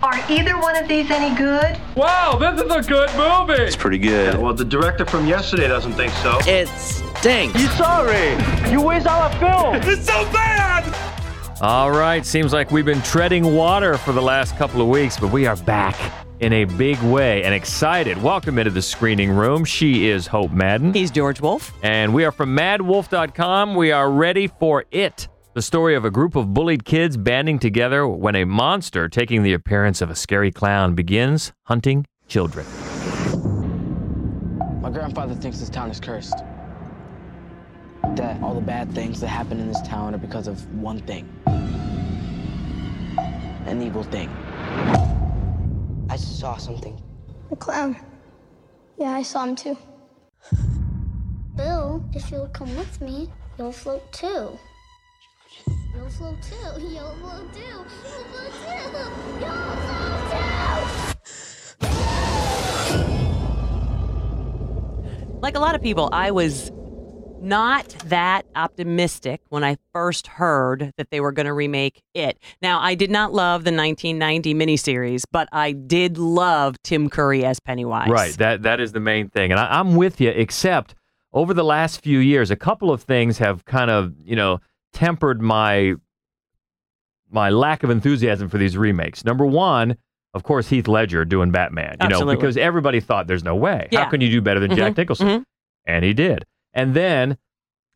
Are either one of these any good? Wow, this is a good movie. It's pretty good. Well, the director from yesterday doesn't think so. It stinks. You sorry? You waste all our film. It's so bad. All right, seems like we've been treading water for the last couple of weeks, but we are back in a big way and excited. Welcome into the screening room. She is Hope Madden. He's George Wolf. And we are from maddwolf.com. We are ready for it. The story of a group of bullied kids banding together when a monster taking the appearance of a scary clown begins hunting children. My grandfather thinks this town is cursed. That all the bad things that happen in this town are because of one thing an evil thing. I saw something. A clown. Yeah, I saw him too. Bill, if you'll come with me, you'll float too. You'll too. You'll float too. You'll float too. You'll float too. Like a lot of people, I was not that optimistic when I first heard that they were going to remake it. Now, I did not love the 1990 miniseries, but I did love Tim Curry as Pennywise. Right, that that is the main thing. And I, I'm with you, except over the last few years, a couple of things have kind of, you know, tempered my my lack of enthusiasm for these remakes. Number one, of course, Heath Ledger doing Batman. You Absolutely. know, because everybody thought there's no way. Yeah. How can you do better than Jack Mhm, Nicholson? mhm. And he did. And then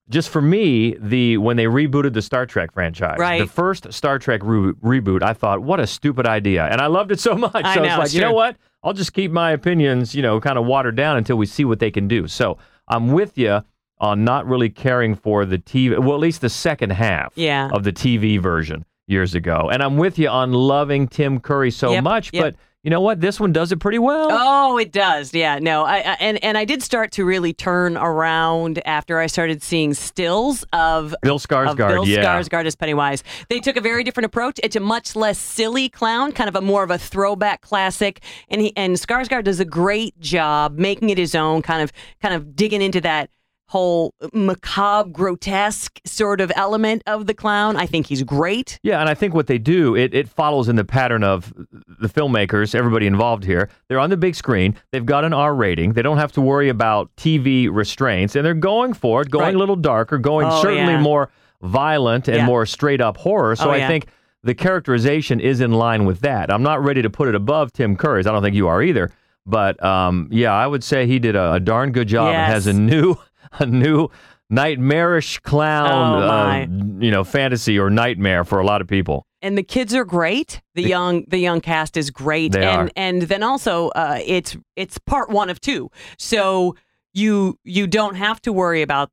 just for me, the when they rebooted the Star Trek franchise, Right. the first Star Trek re- reboot, I thought, what a stupid idea, and I loved it so much. I so know, it's like, you know what? I'll just keep my opinions, you know, kind of watered down until we see what they can do. So I'm with you on not really caring for the TV, well, at least the second half Yeah. of the TV version years ago, and I'm with you on loving Tim Curry so Yep, much, yep. but. You know what? This one does it pretty well. Oh, it does. Yeah, no, I, I and and I did start to really turn around after I started seeing stills of Bill of Skarsgård, Bill yeah. Skarsgård as Pennywise. They took a very different approach. It's a much less silly clown, kind of a more of a throwback classic. And he and Skarsgård does a great job making it his own, kind of kind of digging into that whole macabre, grotesque sort of element of the clown. I think he's great. Yeah, and I think what they do, it, it follows in the pattern of the filmmakers, everybody involved here. They're on the big screen. They've got an R rating. They don't have to worry about TV restraints, and they're going for it, going Right. a little darker, going Oh, certainly yeah. more violent and Yeah. more straight up horror. So Oh, I yeah. think the characterization is in line with that. I'm not ready to put it above Tim Curry's. I don't think you are either. But um, yeah, I would say he did a, a darn good job and has a new, a new nightmarish clown, Oh, uh, you know, fantasy or nightmare for a lot of people. and the kids are great. The young the young cast is great, They and are. and then also uh, it's it's part one of two, so you you don't have to worry about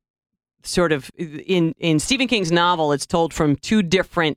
sort of in in Stephen King's novel. It's told from two different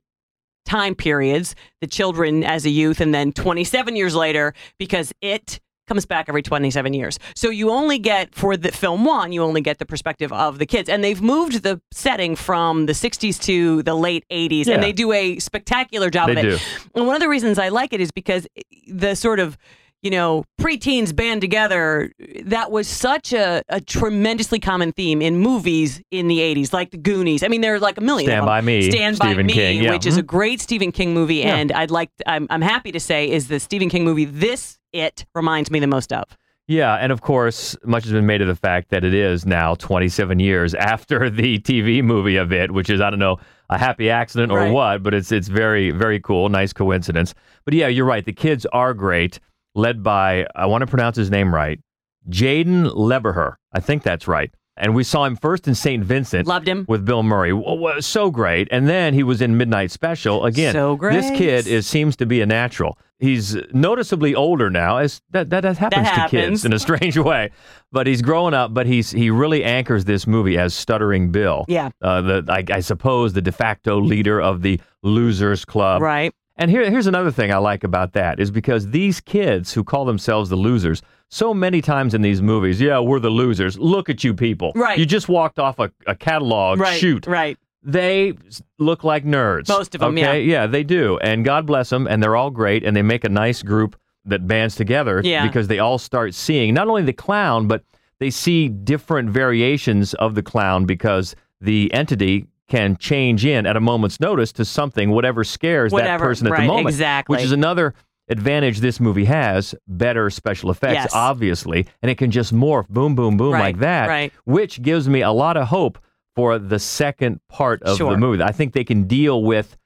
time periods: the children as a youth, and then 27 years later, because it comes back every 27 years. So you only get for the film one, you only get the perspective of the kids. And they've moved the setting from the 60s to the late 80s Yeah. and they do a spectacular job They of it. do. And one of the reasons I like it is because eh, the sort of you know, preteens band together, that was such a, a tremendously common theme in movies in the 80s, like the Goonies. I mean, there's like a million Stand by Me, Stand by Stephen Me, King, yeah. which is a Mhm. great Stephen King movie. Yeah. And I'd like, I'm, I'm happy to say, is the Stephen King movie this It reminds me the most of. Yeah, and of course, much has been made of the fact that it is now 27 years after the TV movie of it, which is I don't know a happy accident or Right. what, but it's it's very very cool, nice coincidence. But yeah, you're right. The kids are great, led by I want to pronounce his name right, Jaeden Lieberher. I think that's right. And we saw him first in St. Vincent. Loved him. With Bill Murray. So great. And then he was in Midnight Special. Again, So great. this kid is seems to be a natural. He's noticeably older now. As that, that, that happens to happens. kids in a strange way. But he's growing up, but he's he really anchors this movie as Stuttering Bill. Yeah. Uh, the I, I suppose the de facto leader of the Losers Club. Right. And here, here's another thing I like about that is because these kids who call themselves the losers, so many times in these movies, yeah, we're the losers. Look at you people. Right. You just walked off a, a catalog Right. shoot. Right. They look like nerds. Most of 'em, okay? yeah. they do. And God bless them. And they're all great. And they make a nice group that bands together Yeah. because they all start seeing not only the clown, but they see different variations of the clown because the entity can change in at a moment's notice to something, whatever scares that person at right, the moment. exactly. Which is another advantage this movie has better special effects, Yes. obviously, and it can just morph boom, boom, boom Right, like that, right. which gives me a lot of hope for the second part of Sure. the movie. I think they can deal with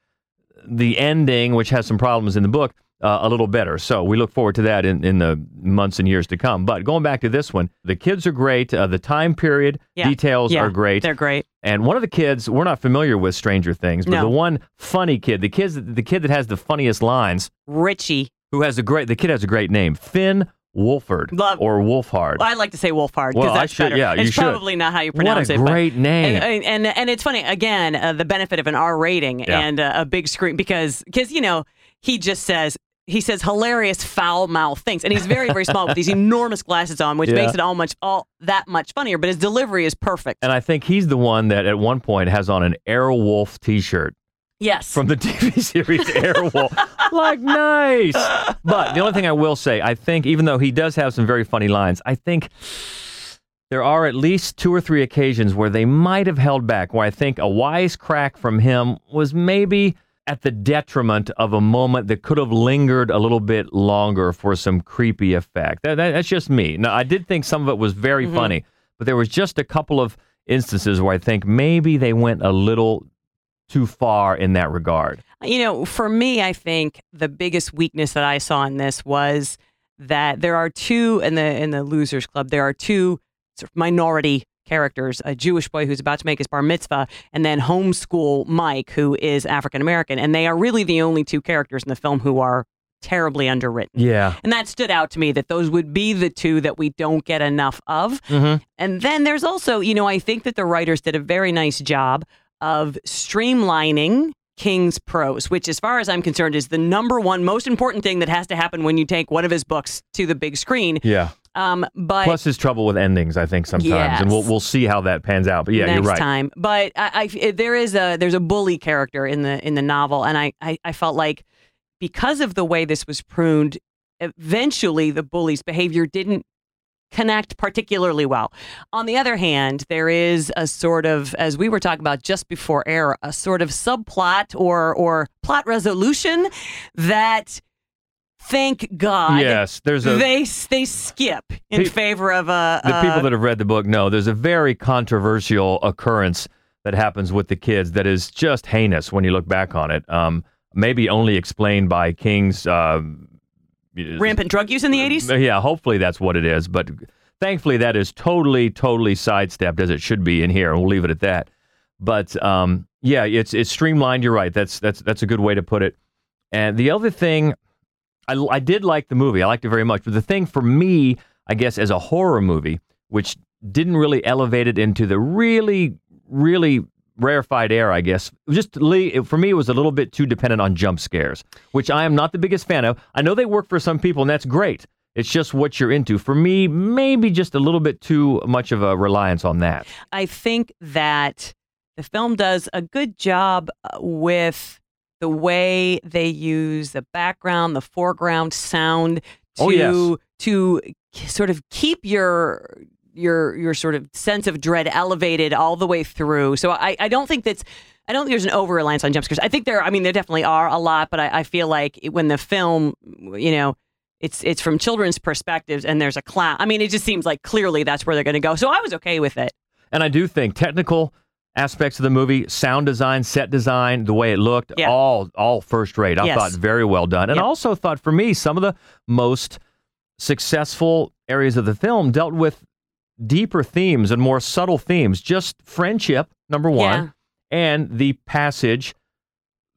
the ending, which has some problems in the book, uh, a little better. So we look forward to that in, in the months and years to come. But going back to this one, the kids are great. Uh, the time period Yeah. details Yeah, are great. They're great. And one of the kids, we're not familiar with Stranger Things, but No. the one funny kid, the kids, the kid that has the funniest lines, Richie. who has a great, the kid has a great name, Finn Wolford Love- or Wolfhard. I like to say Wolfhard because Well, I that's should- better. yeah, you it's should. probably not how you What a pronounce it. but- great name. And, and and it's funny again uh, the benefit of an R rating Yeah. and uh, a big screen because because you know he just says. He says hilarious foul mouth things, and he's very, very small with these enormous glasses on, which Yeah. makes it all much all that much funnier. But his delivery is perfect. And I think he's the one that at one point has on an Airwolf T-shirt yes, from the TV series Airwolf. like nice. But the only thing I will say, I think even though he does have some very funny lines, I think there are at least two or three occasions where they might have held back. Where I think a wise crack from him was maybe at the detriment of a moment that could have lingered a little bit longer for some creepy effect. That, that- that's just me. Now, I did think some of it was very Mm-hmm. funny, but there was just a couple of instances where I think maybe they went a little too far in that regard. You know, for me, I think the biggest weakness that I saw in this was that there are two in the in the Losers Club. There are two sort of minority characters: a Jewish boy who's about to make his bar mitzvah, and then homeschool Mike, who is African American, and they are really the only two characters in the film who are terribly underwritten. Yeah. And that stood out to me that those would be the two that we don't get enough of. Mm-hmm. And then there's also, you know, I think that the writers did a very nice job of streamlining King's prose, which, as far as I'm concerned, is the number one most important thing that has to happen when you take one of his books to the big screen. Yeah. Um, but Plus his trouble with endings, I think sometimes, and we'll we'll see how that pans out. But yeah, next you're right. time. But I, I, there is a there's a bully character in the in the novel, and I, I I felt like because of the way this was pruned, eventually the bully's behavior didn't connect particularly well. On the other hand, there is a sort of, as we were talking about just before air, a sort of subplot or or plot resolution that, thank God, Yes, there's a they they skip in Pe- favor of a, the a- people that have read the book know there's a very controversial occurrence that happens with the kids that is just heinous when you look back on it. Um, maybe only explained by King's uh, rampant drug use in the 80s. Yeah, hopefully that's what it is. But thankfully, that is totally, totally sidestepped as it should be in here, and we'll leave it at that. But um, yeah, it's it's streamlined. You're right. That's that's that's a good way to put it. And the other thing, I, I did like the movie. I liked it very much. But the thing for me, I guess, as a horror movie, which didn't really elevate it into the really, really rarefied air, I guess. Just for me, it was a little bit too dependent on jump scares, which I am not the biggest fan of. I know they work for some people, and that's great. It's just what you're into. For me, maybe just a little bit too much of a reliance on that. I think that the film does a good job uh, with the way they use the background, the foreground sound oh, to Oh, yes. to sort of keep your your your sort of sense of dread elevated all the way through. So I, I don't think that's I don't think there's an over reliance on jump scares. I think there I mean there definitely are a lot, but I, I feel like when the film you know it's it's from children's perspectives and there's a clown. I mean, it just seems like clearly that's where they're going to go. So I was okay with it. And I do think technical aspects of the movie, sound design, set design, the way it looked, Yeah. all all first rate. I Yes. thought very well done. And Yeah. Also thought for me, some of the most successful areas of the film dealt with deeper themes and more subtle themes. Just friendship, number one, Yeah. and the passage.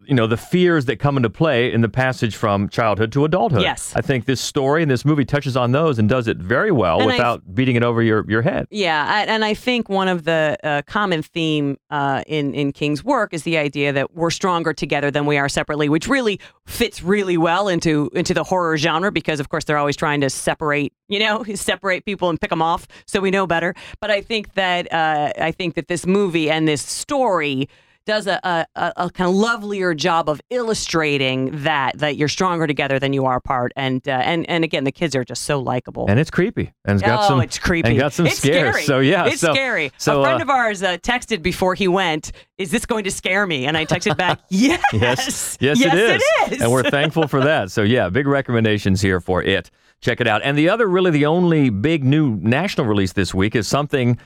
You know the fears that come into play in the passage from childhood to adulthood. Yes. I think this story and this movie touches on those and does it very well And I- without beating it over your, your head. Yeah, I, and I think one of the uh, common theme uh, in in King's work is the idea that we're stronger together than we are separately, which really fits really well into into the horror genre because, of course, they're always trying to separate, you know, separate people and pick them off so we know better. But I think that uh, I think that this movie and this story does a, a, a, kind of lovelier job of illustrating that that you're stronger together than you are apart. And uh, and and again, the kids are just so likable. And it's creepy. And it's got oh, some. it's creepy. And got some it's scares. Scary. So yeah, it's so, scary. So a friend uh, of ours uh, texted before he went, "Is this going to scare me?" And I texted back, "Yes, Yes, yes, yes, it is. It is. And we're thankful for that. So, yeah, big recommendations here for it. Check it out. And the other, really, the only big new national release this week is something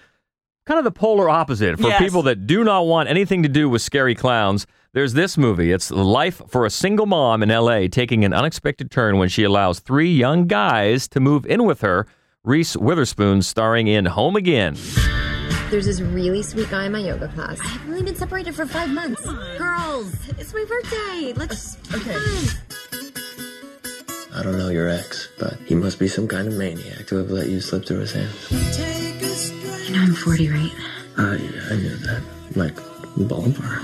kind of the polar opposite for Yes. people that do not want anything to do with scary clowns. There's this movie. It's Life for a Single Mom in LA taking an unexpected turn when she allows three young guys to move in with her. Reese Witherspoon starring in Home Again. There's this really sweet guy in my yoga class. I've only been separated for five months. Girls, it's my birthday. Let's uh, okay. I don't know your ex, but he must be some kind of maniac to have let you slip through his hands. You know I'm 40, right? I, I knew that. Like, ballpark.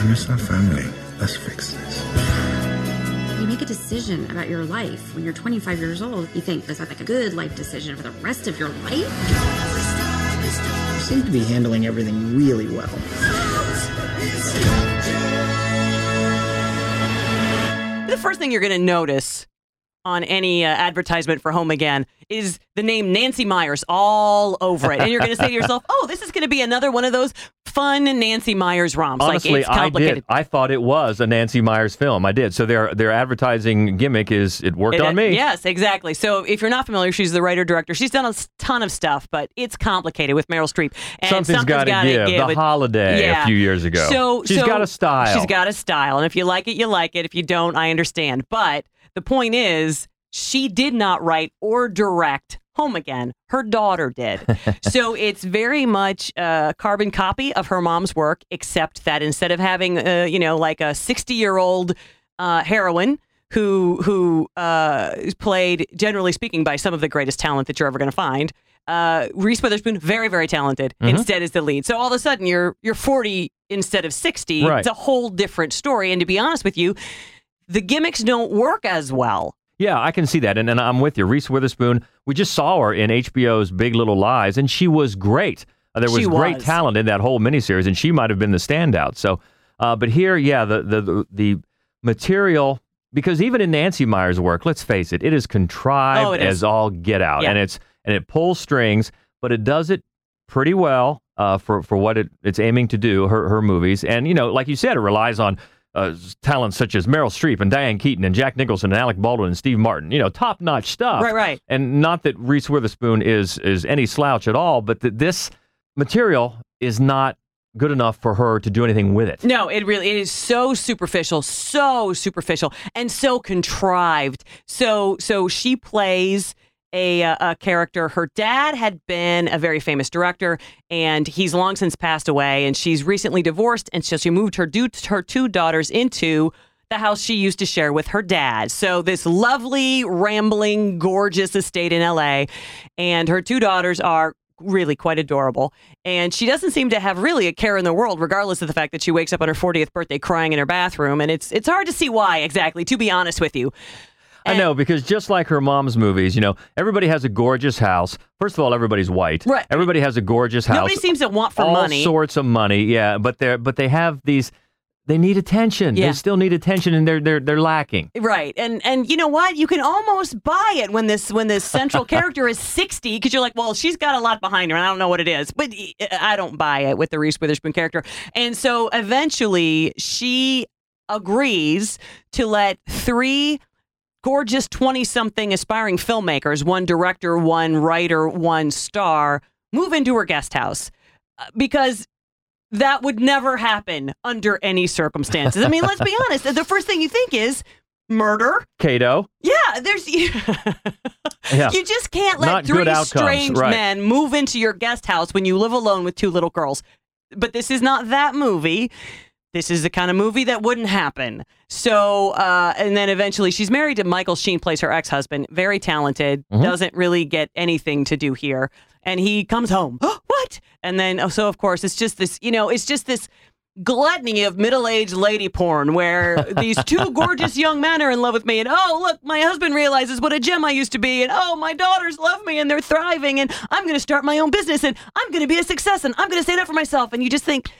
I miss our family. Let's fix this. You make a decision about your life when you're 25 years old. You think, is that like a good life decision for the rest of your life? You seem to be handling everything really well. The first thing you're going to notice on any uh, advertisement for Home Again is the name Nancy Meyers all over it. And you're going to say to yourself, oh, this is going to be another one of those fun Nancy Meyers romps. Honestly, like, it's I complicated. did. I thought it was a Nancy Meyers film. I did. So their their advertising gimmick is it worked It- on me. Yes, exactly. So if you're not familiar, she's the writer director. She's done a ton of stuff, but it's complicated with Meryl Streep. And Something's gotta gotta give. The It- Holiday a few years ago. So She's so got a style. She's got a style, and if you like it, you like it. If you don't, I understand. But the point is, she did not write or direct Home Again. Her daughter did. so it's very much a carbon copy of her mom's work, except that instead of having, uh, you know, like a 60 year old uh, heroine who who uh, is played, generally speaking, by some of the greatest talent that you're ever going to find. Uh, Reese Witherspoon, very very talented. Mhm. Instead, is the lead. So all of a sudden, you're you're 40 instead of 60. Right. It's a whole different story. And to be honest with you, the gimmicks don't work as well. Yeah, I can see that, and, and I'm with you. Reese Witherspoon. We just saw her in HBO's Big Little Lies, and she was great. Uh, there was, She great talent in that whole miniseries, and she might have been the standout. So, uh, but here, yeah, the, the the the material because even in Nancy Meyer's work, let's face it, it is contrived Oh, it is. as all get out, Yeah. and it's and it pulls strings, but it does it pretty well uh, for for what it, it's aiming to do. Her her movies, and you know, like you said, it relies on uh, talents such as Meryl Streep and Diane Keaton and Jack Nicholson and Alec Baldwin and Steve Martin. You know, top notch stuff. Right, right. And not that Reese Witherspoon is is any slouch at all, but that this material is not good enough for her to do anything with it. No, it really it is so superficial, so superficial, and so contrived. So so she plays a, uh, a character. Her dad had been a very famous director, and he's long since passed away. And she's recently divorced, and so she moved her her two daughters into the house she used to share with her dad. So this lovely, rambling, gorgeous estate in LA, and her two daughters are really quite adorable. And she doesn't seem to have really a care in the world, regardless of the fact that she wakes up on her 40th birthday crying in her bathroom. And it's it's hard to see why exactly, to be honest with you. I know because just like her mom's movies, you know, everybody has a gorgeous house. First of all, everybody's white. Right. Everybody has a gorgeous house. Nobody seems to want for all money. sorts of money. Yeah, but they're but they have these. They need attention. Yeah. They still need attention, and they're they're they're lacking. Right. And and you know what? You can almost buy it when this when this central character is 60 because you're like, well, she's got a lot behind her and I don't know what it is. But I don't buy it with the Reese Witherspoon character. And so eventually she agrees to let three gorgeous 20 something aspiring filmmakers, one director, one writer, one star, move into her guest house Uh, because that would never happen under any circumstances. I mean, let's be honest. The first thing you think is murder. Cato. Yeah, there's Yeah. you just can't let Not three outcomes, strange right. men move into your guest house when you live alone with two little girls. But this is not that movie. This is the kind of movie that wouldn't happen. So, uh, and then eventually she's married to Michael Sheen, plays her ex husband, very talented, Mhm. doesn't really get anything to do here. And he comes home. what? And then, oh, so of course, it's just this, you know, it's just this gluttony of middle-aged lady porn where these two gorgeous young men are in love with me and oh look my husband realizes what a gem I used to be and oh my daughters love me and they're thriving and I'm going to start my own business and I'm going to be a success and I'm going to stand up for myself and you just think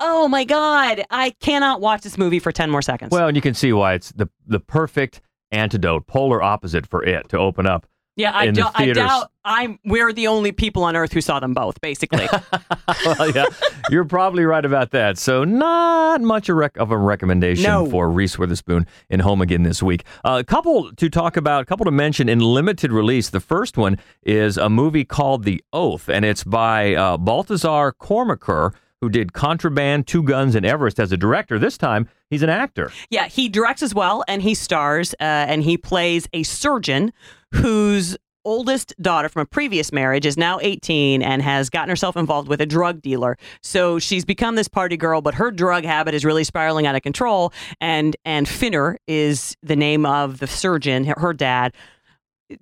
Oh my God. I cannot watch this movie for 10 more seconds. Well, and you can see why it's the the perfect antidote, polar opposite for it to open up. yeah, I, do, I doubt I'm we're the only people on earth who saw them both, basically. well, yeah, you're probably right about that. So, not much a rec- of a recommendation No. for Reese Witherspoon in Home Again this week. Uh, a couple to talk about, a couple to mention in limited release. The first one is a movie called The Oath, and it's by uh, Baltasar Kormákur, who did Contraband, Two Guns, and Everest as a director. This time, he's an actor. Yeah, he directs as well, and he stars, uh, and he plays a surgeon whose oldest daughter from a previous marriage is now 18 and has gotten herself involved with a drug dealer. So she's become this party girl, but her drug habit is really spiraling out of control. And and Finnur is the name of the surgeon, her her dad,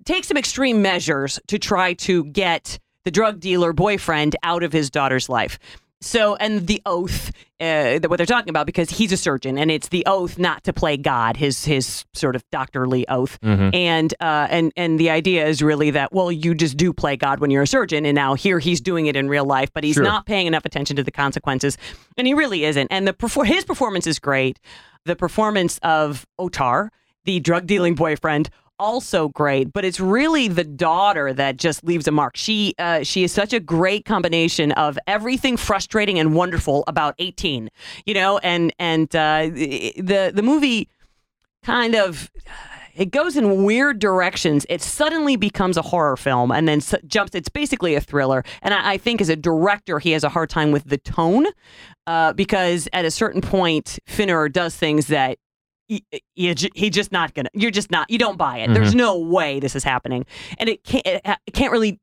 takes some extreme measures to try to get the drug dealer boyfriend out of his daughter's life. So, and the oath uh, that what they're talking about because he's a surgeon, and it's the oath not to play God, his his sort of doctorly oath, Mhm. and uh, and and the idea is really that well, you just do play God when you're a surgeon, and now here he's doing it in real life, but he's Sure. not paying enough attention to the consequences, and he really isn't. And the perfor- his performance is great. The performance of Otar, the drug dealing boyfriend, also great, but it's really the daughter that just leaves a mark. She uh, she is such a great combination of everything frustrating and wonderful about 18, you know, and and uh, the the movie kind of it goes in weird directions. It suddenly becomes a horror film and then s- jumps. It's basically a thriller. And I, I think as a director, he has a hard time with the tone uh, because at a certain point, Finnur does things that he, he, he just not gonna. You're just not. You don't buy it. There's Mhm. no way this is happening, and it can't. It, it can't really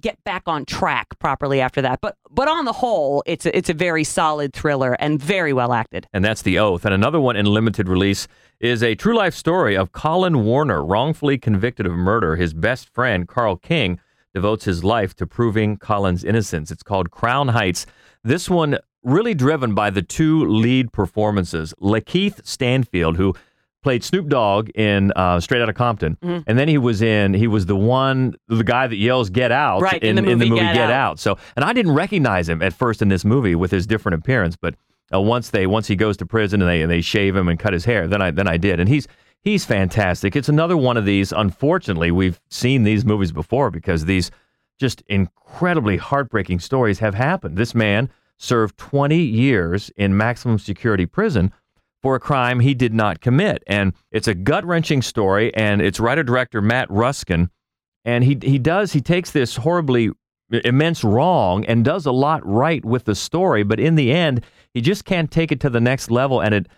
get back on track properly after that. But but on the whole, it's a, it's a very solid thriller and very well acted. and that's The Oath. And another one in limited release is a true life story of Colin Warner, wrongfully convicted of murder. His best friend, Carl King, devotes his life to proving Colin's innocence. It's called Crown Heights. This one really driven by the two lead performances. Lakeith Stanfield, who played Snoop Dogg in uh, Straight Outta Compton, Mhm. and then he was in he was the one the guy that yells "Get Out" Right, in the movie Get Get Out. Out. So, and I didn't recognize him at first in this movie with his different appearance, but uh, once they once he goes to prison and they and they shave him and cut his hair, then I then I did, and he's he's fantastic. It's another one of these. Unfortunately, we've seen these movies before because these just incredibly heartbreaking stories have happened. This man served 20 years in maximum security prison for a crime he did not commit, and it's a gut wrenching story. And it's writer director Matt Ruskin, and he he does he takes this horribly immense wrong and does a lot right with the story, but in the end, he just can't take it to the next level, and it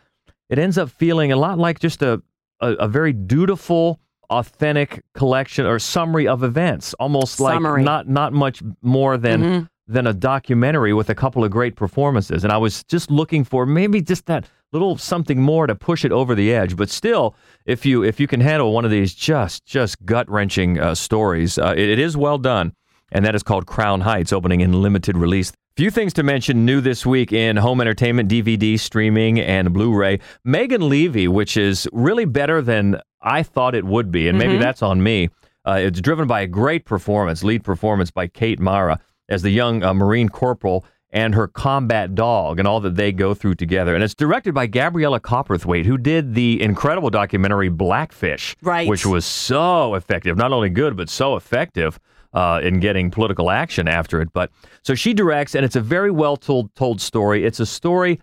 it ends up feeling a lot like just a a, a very dutiful, authentic collection or summary of events, almost Summary. like not not much more than Mhm. Than a documentary with a couple of great performances. And I was just looking for maybe just that little something more to push it over the edge. But still, if you if you can handle one of these just just gut wrenching uh, stories, uh, it, it is well done. And that is called Crown Heights, opening in limited release. Few things to mention new this week in home entertainment, DVD, streaming, and Blu ray. Megan Leavey, which is really better than I thought it would be, and maybe Mhm. that's on me. Uh, it's driven by a great performance, lead performance by Kate Mara as the young uh, Marine corporal and her combat dog and all that they go through together. And it's directed by Gabriela Cowperthwaite, who did the incredible documentary Blackfish, Right. which was so effective. Not only good, but so effective uh, in getting political action after it. But so she directs, and it's a very well told told story. It's a story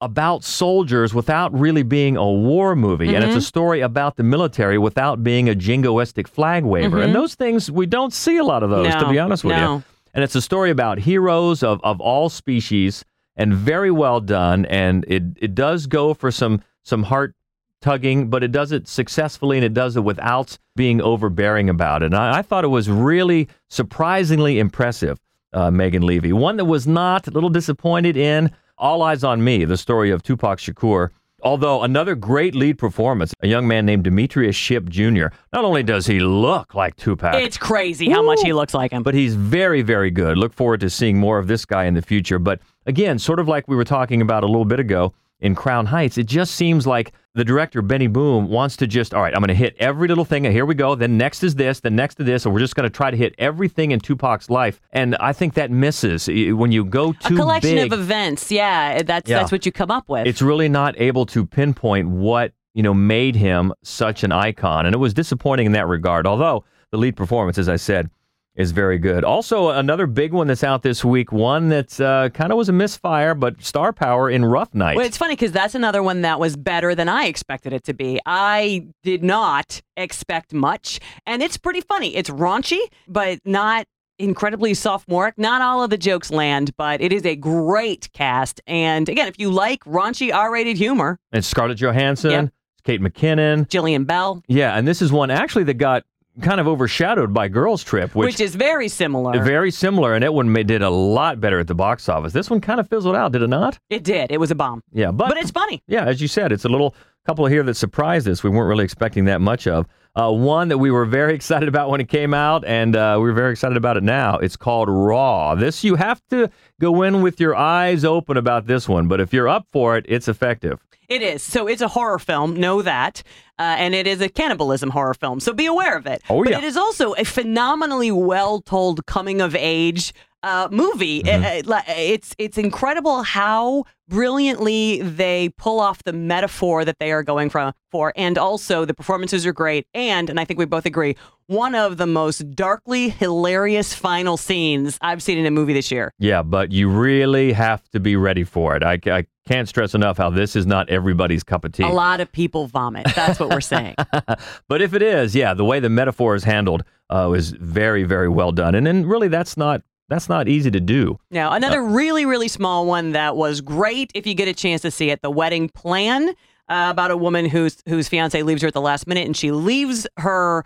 about soldiers without really being a war movie, and it's a Mhm. story about the military without being a jingoistic flag waver. Mhm. And those things we don't see a lot of those, to be honest with no. you. And it's a story about heroes of, of all species and very well done. And it, it does go for some some heart tugging, but it does it successfully and it does it without being overbearing about it. And I, I thought it was really surprisingly impressive, uh, Megan Leavey. One that was not a little disappointed in All Eyez on Me, the story of Tupac Shakur. Although another great lead performance, a young man named Demetrius Shipp Jr. Not only does he look like Tupac, It's crazy how much he looks like him. but he's very, very good. Look forward to seeing more of this guy in the future. But again, sort of like we were talking about a little bit ago in Crown Heights, it just seems like the director, Benny Boom, wants to just, all right, I'm going to hit every little thing. And here we go. Then next is this, then next to this. And we're just going to try to hit everything in Tupac's life. And I think that misses when you go too a collection big, of events. Yeah, that's Yeah. that's what you come up with. It's really not able to pinpoint what, you know, made him such an icon. And it was disappointing in that regard. Although the lead performance, as I said, is very good. Also, another big one that's out this week, one that uh, kind of was a misfire, but star power in Rough Night. Well, it's funny because that's another one that was better than I expected it to be. I did not expect much, and it's pretty funny. It's raunchy, but not incredibly sophomoric. Not all of the jokes land, but it is a great cast. And again, if you like raunchy R-rated humor, It's Scarlett Johansson, Yep. Kate McKinnon. Jillian Bell, Yeah, and this is one actually that got kind of overshadowed by Girls Trip, which, which, is very similar. very similar, and that one did a lot better at the box office. This one kind of fizzled out, did it not? it did. It was a bomb, Yeah, but, but it's funny. yeah, as you said, it's a little couple here that surprised us. We weren't really expecting that much of. Uh, one that we were very excited about when it came out, and uh, we're very excited about it now. It's called Raw. This you have to go in with your eyes open about this one, but if you're up for it, it's effective. It is. So it's a horror film, know that. Uh, and it is a cannibalism horror film. So be aware of it. Oh, but yeah. it is also a phenomenally well told coming of age uh, movie. Mm-hmm. It- it- it's, it's incredible how brilliantly they pull off the metaphor that they are going from, for. And also the performances are great. And, and I think we both agree, one of the most darkly hilarious final scenes I've seen in a movie this year. Yeah, but you really have to be ready for it. I, I can't stress enough how this is not everybody's cup of tea. A lot of people vomit. That's what we're saying. but if it is, yeah, the way the metaphor is handled uh, was very, very well done. And then really, that's not that's not easy to do. Now, another really, really small one that was great if you get a chance to see it The Wedding Plan, uh, about a woman whose, whose fiance leaves her at the last minute and she leaves her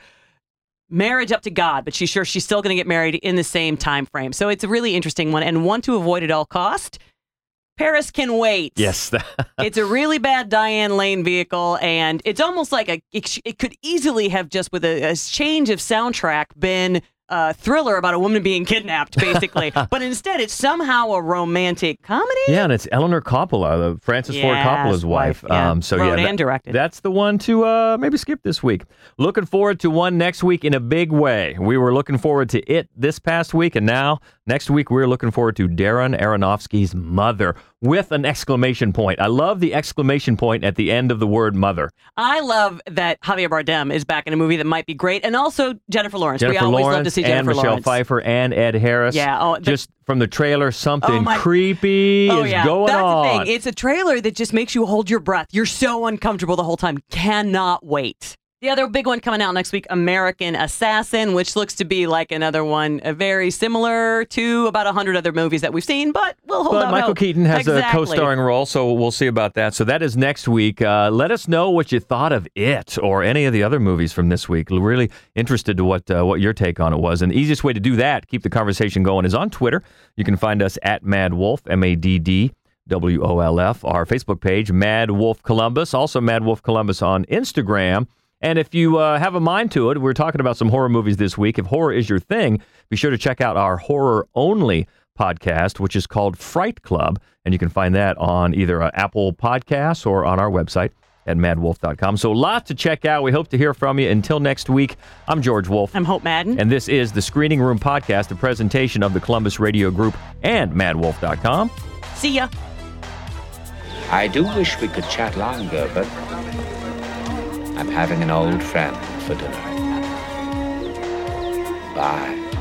marriage up to God, but she's sure she's still going to get married in the same time frame. So it's a really interesting one and one to avoid at all cost. Paris can wait. Yes. it's a really bad Diane Lane vehicle, and it's almost like a. It, it could easily have just with a, a change of soundtrack been a thriller about a woman being kidnapped, basically. but instead, it's somehow a romantic comedy. yeah, and it's Eleanor Coppola, the Francis Ford Coppola's wife. wife, yeah. Um, so Wrote yeah, and directed. That's the one to uh, maybe skip this week. Looking forward to one next week in a big way. We were looking forward to it this past week, and now next week we're looking forward to Darren Aronofsky's Mother with an exclamation point. I love the exclamation point at the end of the word mother. I love that Javier Bardem is back in a movie that might be great, and also Jennifer Lawrence. Jennifer we always Lawrence love to see and Jennifer Michelle Lawrence. Pfeiffer and Ed Harris. Yeah, oh, the- just from the trailer, something Oh, creepy Oh is yeah, going that's on. the thing. It's a trailer that just makes you hold your breath. You're so uncomfortable the whole time. Cannot wait. The other big one coming out next week, American Assassin, which looks to be like another one, uh, very similar to about a hundred other movies that we've seen, but we'll hold But Michael hope. Keaton has a co-starring role, so we'll see about that. So that is next week. Uh, let us know what you thought of it or any of the other movies from this week. We're really interested to what uh, what your take on it was. And the easiest way to do that, keep the conversation going, is on Twitter. You can find us at Mad Wolf, M A D D W O L F. Our Facebook page, Mad Wolf Columbus. Also, Mad Wolf Columbus on Instagram. And if you uh, have a mind to it, we're talking about some horror movies this week. If horror is your thing, be sure to check out our horror only podcast, which is called Fright Club. And you can find that on either uh, Apple Podcasts or on our website at maddwolf.com. So, a lot to check out. We hope to hear from you. Until next week, I'm George Wolf. I'm Hope Madden. And this is the Screening Room Podcast, a presentation of the Columbus Radio Group and maddwolf.com. See ya. I do wish we could chat longer, but I'm having an old friend for dinner. Bye.